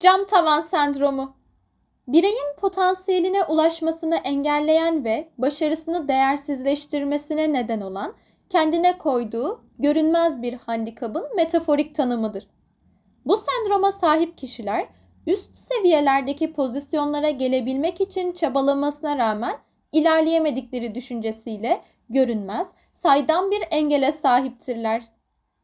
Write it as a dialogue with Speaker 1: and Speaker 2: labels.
Speaker 1: Cam tavan sendromu. Bireyin potansiyeline ulaşmasını engelleyen ve başarısını değersizleştirmesine neden olan kendine koyduğu görünmez bir handikabın metaforik tanımıdır. Bu sendroma sahip kişiler üst seviyelerdeki pozisyonlara gelebilmek için çabalamasına rağmen ilerleyemedikleri düşüncesiyle görünmez, saydam bir engele sahiptirler.